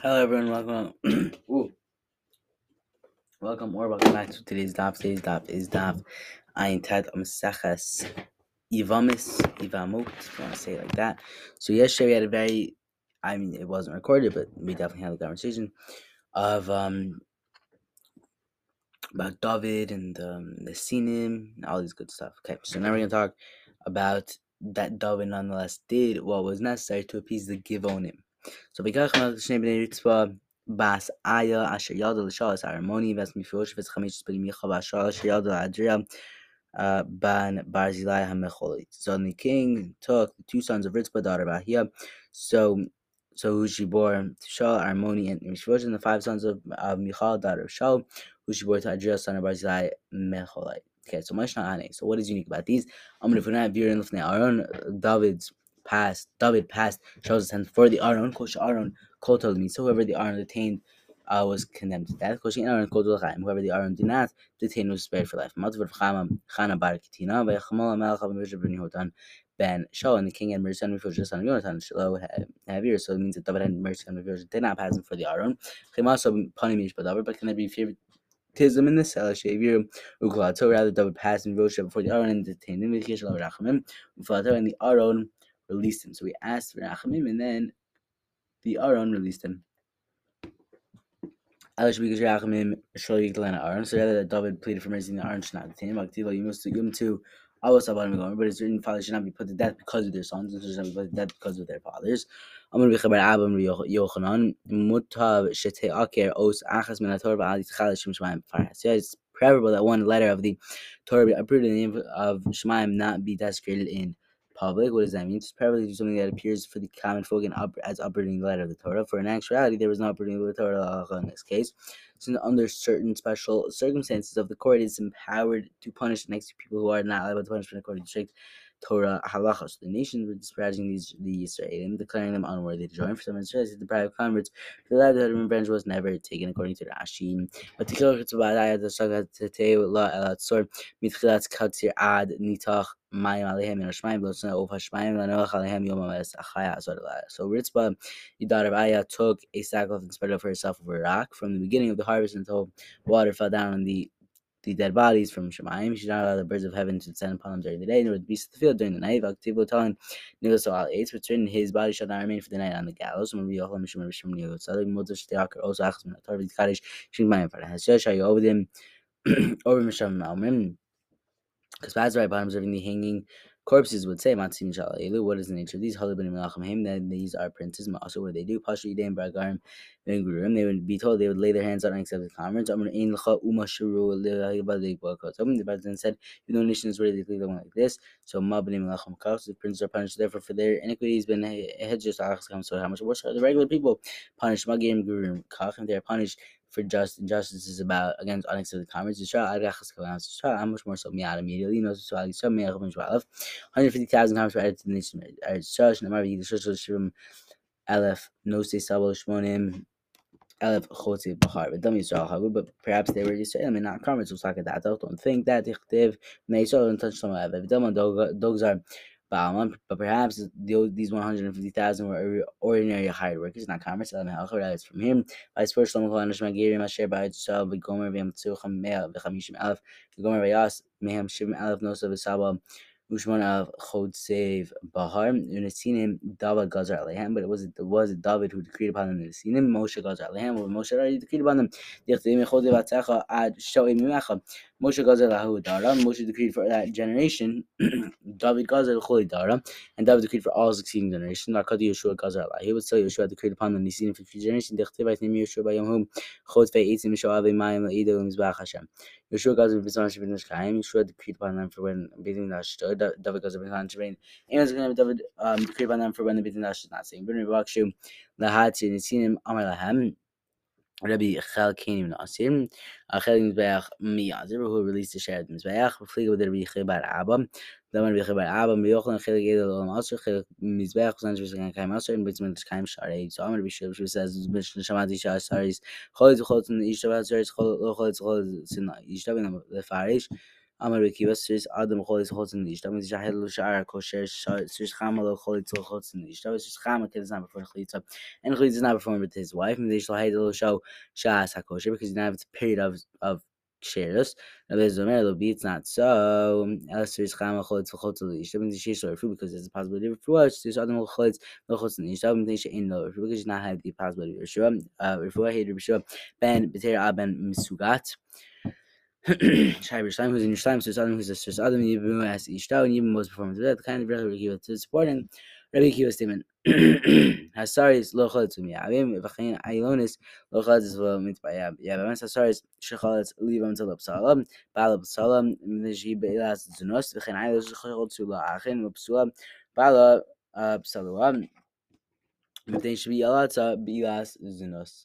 Hello everyone, welcome. Welcome or welcome back to today's daf. Today's daf is daf Ayin Tet Amseches Ivamis Ivamut. If you want to say it like that. So yesterday we had a very, I mean, it wasn't recorded, but we definitely had a conversation of um about David and um, the Sinim and all these good stuff. Okay, so now we're gonna talk about that David nonetheless did what was necessary to appease the Givonim. So Bikach Shne Bnei Ritzpah Bas Aya Asher Yad L'Shah Is Harmoni Vas Mifurosh Vas Chamish B'Gimicha Vashah Asher Yad L'Adriya uh, Ban Barzilai HaMecholit. So the king took the two sons of Ritzpah, daughter of Ahiah. So so who she bore to Shaul, Armoni, and Mishvosh, and the five sons of, of Michal, daughter of Shaul, who she bore to Adriel, son of Barzilai, Mecholite. Okay, so much not Ane. So what is unique about these? I'm going to find out Virin Lifnei Aaron, David's past, David passed Shaul's hand for the Aaron, Kosh Aaron, Kol me. So whoever the Aaron detained uh, was condemned to death. Kosh Aaron, Kol Whoever the Aaron did not detain was spared for life. Matvar Chana Bar Kitina, Vechamal Melech of Ben Yehudan Ben Shaul, and the king had mercy on Mephibosheth, son of Jonathan, Shiloh Havir. So it means that David had mercy on Mephibosheth, did not pass him for the Aaron. also Panimish Badavar, but can there be favoritism in this? Shavir Ukla. So rather, David passed Mephibosheth before the Aaron and detained him. Vikish Lo Rachamim, and the Aaron released him. So we asked for Rachamim, and then the Aaron released him. So rather that David pleaded for mercy in the Aaron should not detain him. You must give him to Abban but it's written fathers should not be put to death because of their sons, and should not be put to death because of their fathers. Amr b'chaber Abam Yochanan Mutav Shete Aker Os Achas Min HaTorah Ba'alit Chalish Shemaim Farhas. Yeah, it's preferable that one letter of the Torah be approved in the name of Shemaim not be desecrated in public. What does that mean? It's preferably do something that appears for the common folk and up, as uprooting the letter of the Torah. For in actuality, there was no of the Torah in this case. Since under certain special circumstances of the court is empowered to punish the next people who are not liable to punishment according to strict Torah halachos. The nations were disparaging these the Israelim, declaring them unworthy to join. For some Israelis, the private converts, the livelihood of revenge was never taken according to Rashi. But the killer the saga tete la elatzor mitchilat katzir ad nitach So Ritzpah, the daughter of Ayah, took a sackcloth and spread it for herself over a rock from the beginning of the harvest until water fell down on the the dead bodies from Shemaim. She did not allow the birds of heaven to descend upon them during the day, nor the beasts of the field during the night. Vaktivo telling Nilas al but written his body shall not remain for the night on the gallows. Also, Achas Min Torah Kaddish Shemaim for the Hashem over them over Misham Malmim. Because Bazrai upon observing the hanging corpses would say, Matsim Elu, what is the nature of these? Halibin Melachim then these are princes. Also, what they do? Pasha Yidem Bragarim Gurum. They would be told they would lay their hands on unaccepted converts. Amr Ein Lacha Umashuru The president said, You know, nations ready to leave them like this. So Mabni Melachim Kach, the princes are punished therefore for their iniquities. Ben Hedges So how much worse are the regular people punished? Magim Gurum Kach, and they are punished for just injustice is about against unaccepted comments. How much more so Miad immediately knows so Ali some 150,000 comments were added to the nation. Church Namar the Church Shivim Aleph Nose Sabo Shmonim Aleph Chotzi Bahar. But dummy Yisrael Hagu, but perhaps they were Yisrael. Mean, not comments. So. Don't think that. Dichtiv Neisol and touch some of it. Dogs are Um, but perhaps these 150,000 were ordinary hired workers, not commerce. It's from him. Vice versa, Shlomo Kol Anash Magiri Masher Ba'et Yisrael V'gomer V'yam Tzucham Mea V'chamishim Alef V'gomer V'yas Mehem Shivim Alef Nosa V'saba Ushman of Chodsev Bahar, Unasinim David Gazar Alehem, but it was it was David who decreed upon them Unasinim, Moshe Gazar Alehem, or Moshe already decreed upon them. Moshe Gazar Lahu Dara, Moshe decreed for that generation, David Gazar Choli Dara, and David decreed for all succeeding generations. Nakadi Yeshua Gazar He would say Yeshua decreed upon them Nisinim for future generations. Dechtiv Nim Yeshua Bayom Hum, Chod Fei Eitzim Ave Mayim La'ido Mizbach Hashem. Yeshua Gazar Bizan Shabin Nishkaim, Yeshua decreed upon them for when Bidin stood, David Gazar Bizan Shabin, and was going David um, decreed upon them for when the Bidin Dash is not saying. Bin Ribakshu, Lahati Nisinim Amar Lahem, Rabbi Chal Kani Nasim, Achel Mizbeach Miyazir, who released the Shared Mizbeach, Fliga with Rabbi Chebar Abba, Daman Rabbi Chebar Abba, Miyochan Chel Gedel Olam Asr, Chel Mizbeach, Zan Shvisan Kaim Asr, and Bitzman Kaim Sharei. So Amar Rabbi Shil, she says, Mishnah Shamati Shah Saris, Cholit Cholit in Ishtav Hazaris, Cholit Cholit Cholit Sin Ishtav in the Farish, Amar Akiva Sris Adam Cholis Chotzin Lishta. Means Jahil Shar Kosher Sris Chama Lo Cholis Chotzin Lishta. Sris Chama Kid is not before Chlitza, and Chlitza is not performed with his wife. And they shall the show Shas Hakosher because you now have a period of of shares. Rabbi Zomer lo be it's not so. Else is chama cholitz v'chotz l'ishta. Means she short fruit because there's a possibility of refuah. There's other cholitz v'chotz l'ishta. Means she ain't no refuah because not have the possibility of refuah. Uh, refuah hey refuah ben b'ter ben misugat. Shai Yerushalayim, who's in Yerushalayim, so Adam, who's a Sris Adam, Yibum as Ishta, and Yibum was performing to that. The kind of Rabbi Kiva to supporting Rabbi Kiva's statement. Hasaris lo choletz umiyavim, v'chein ailonis lo choletz v'lo mitbayab. Yavamas hasaris shecholetz livam to l'psalam, bala psalam, v'shi beilas zunos, v'chein ailos shecholetz lo achin, v'psula, bala uh, psalua, v'tein shvi yalatza beilas zunos.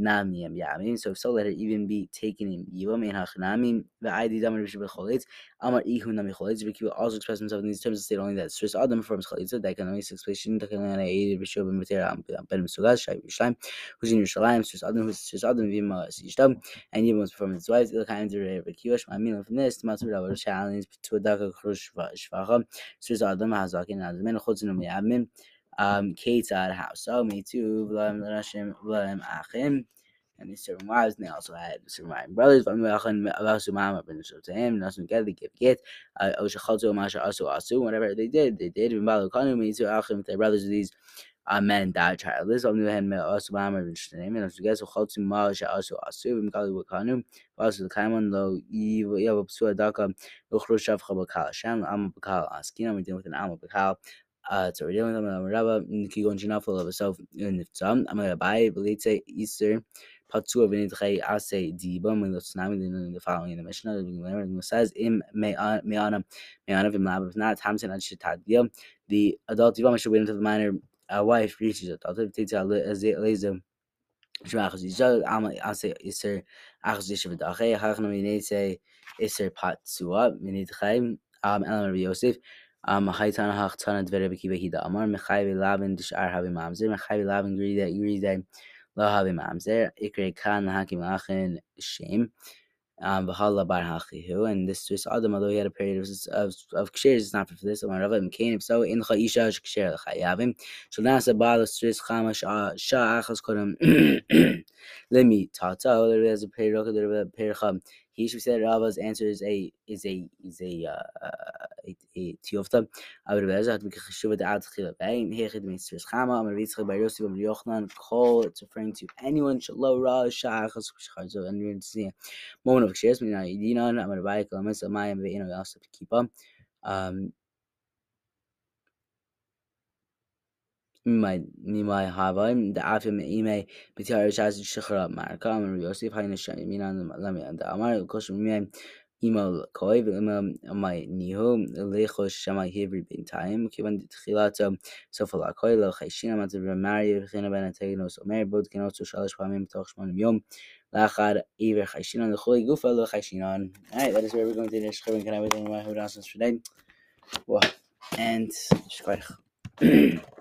Namiyam Yamim. So if so, let it even be taken in Yivam in Hachanamim. The ID Damar Bishop Cholitz. Amar Ihu Nami Cholitz. Akiva also expressed himself in these terms to state only that Sris Adam performs Cholitza. That can only expression. That can only aid Bishop Ben Mater Ben Mesugas Shai Yerushalayim. Who's in Yerushalayim? Sris Adam. Who's Sris Adam Vima Sishtam. And Yivam was his wives. Of Rabbi Akiva Shmamim from this. Matzur Rabbi Challenge to a Daka Krush Shvacha. Sris Adam Hazakin Admin Chutz Numi Yamim. Um, Ketzad house. So me too. V'lam Rashim V'lam Achim and his servant wives, and they also had surviving brothers. But together they give get whatever they did, they did. Vimbalu Kanu me too Achim Their brothers of these uh, men died childless. Also, also We will call the Kaiman lo Yav Psua Daka Uchrushav Chabakal Shem Amma Bakal Askin. We're dealing with an Amma Bakal. Uh, so we're dealing with. Rabba Kigon Jinafal of herself in the Tzam. I'm gonna buy Belitze Easter. Patsua v'nidchei ase diba when the tsunami the following in the Mishnah says im me'ana me'ana v'mlab if not tamsin ad shitadia the adult diva should wait until the minor uh, wife reaches adulthood tita leza shmach zizal ama ase iser achz yishvadache hachna minese iser patsua minidchei um elam Rabbi Yosef um haytan hachtana dvere b'kiva hida amar mechai v'lavin dishar mamzer mechai v'lavin gri that gri that mamzer ikre achin shame um bar hachihu and this was Adam although he had a period of of, of ksher is not for this. Amar Rava Mkain if so in chayisha ksher l'chayavim so now the bala stris chama sha achas lemi tata. There is a period period he say Rava's answer is a is a is a uh, a, a tiyofta. Aber wer sagt mit geshuva the out khila bain he khid mit sris khama am ritz by Yosef am Yochanan call it's referring to anyone shalo ra shachas shchazo and you see moment of shares mina idina am rabbi kalamas amayim ve'ino also to keep up um ממאי הווים דאף מאימי בתיאר שאז שחרר מרקה אמר יוסף היינו שמינה למי דאמר קוש ממי אימו קוי ואימו מאי ניהו לחוש שמה היברי בינתיים כיוון תחילת סוף הלקוי לא חיישין אמרת ומרי וכן בין התגנוס אומר בוד כנוסו שלוש פעמים בתוך שמונים יום לאחר עבר חיישינון לכולי גופה לא חיישינון. Alright, that is where we're going to finish. Can I with my hood answers today? Well, and, shkoich.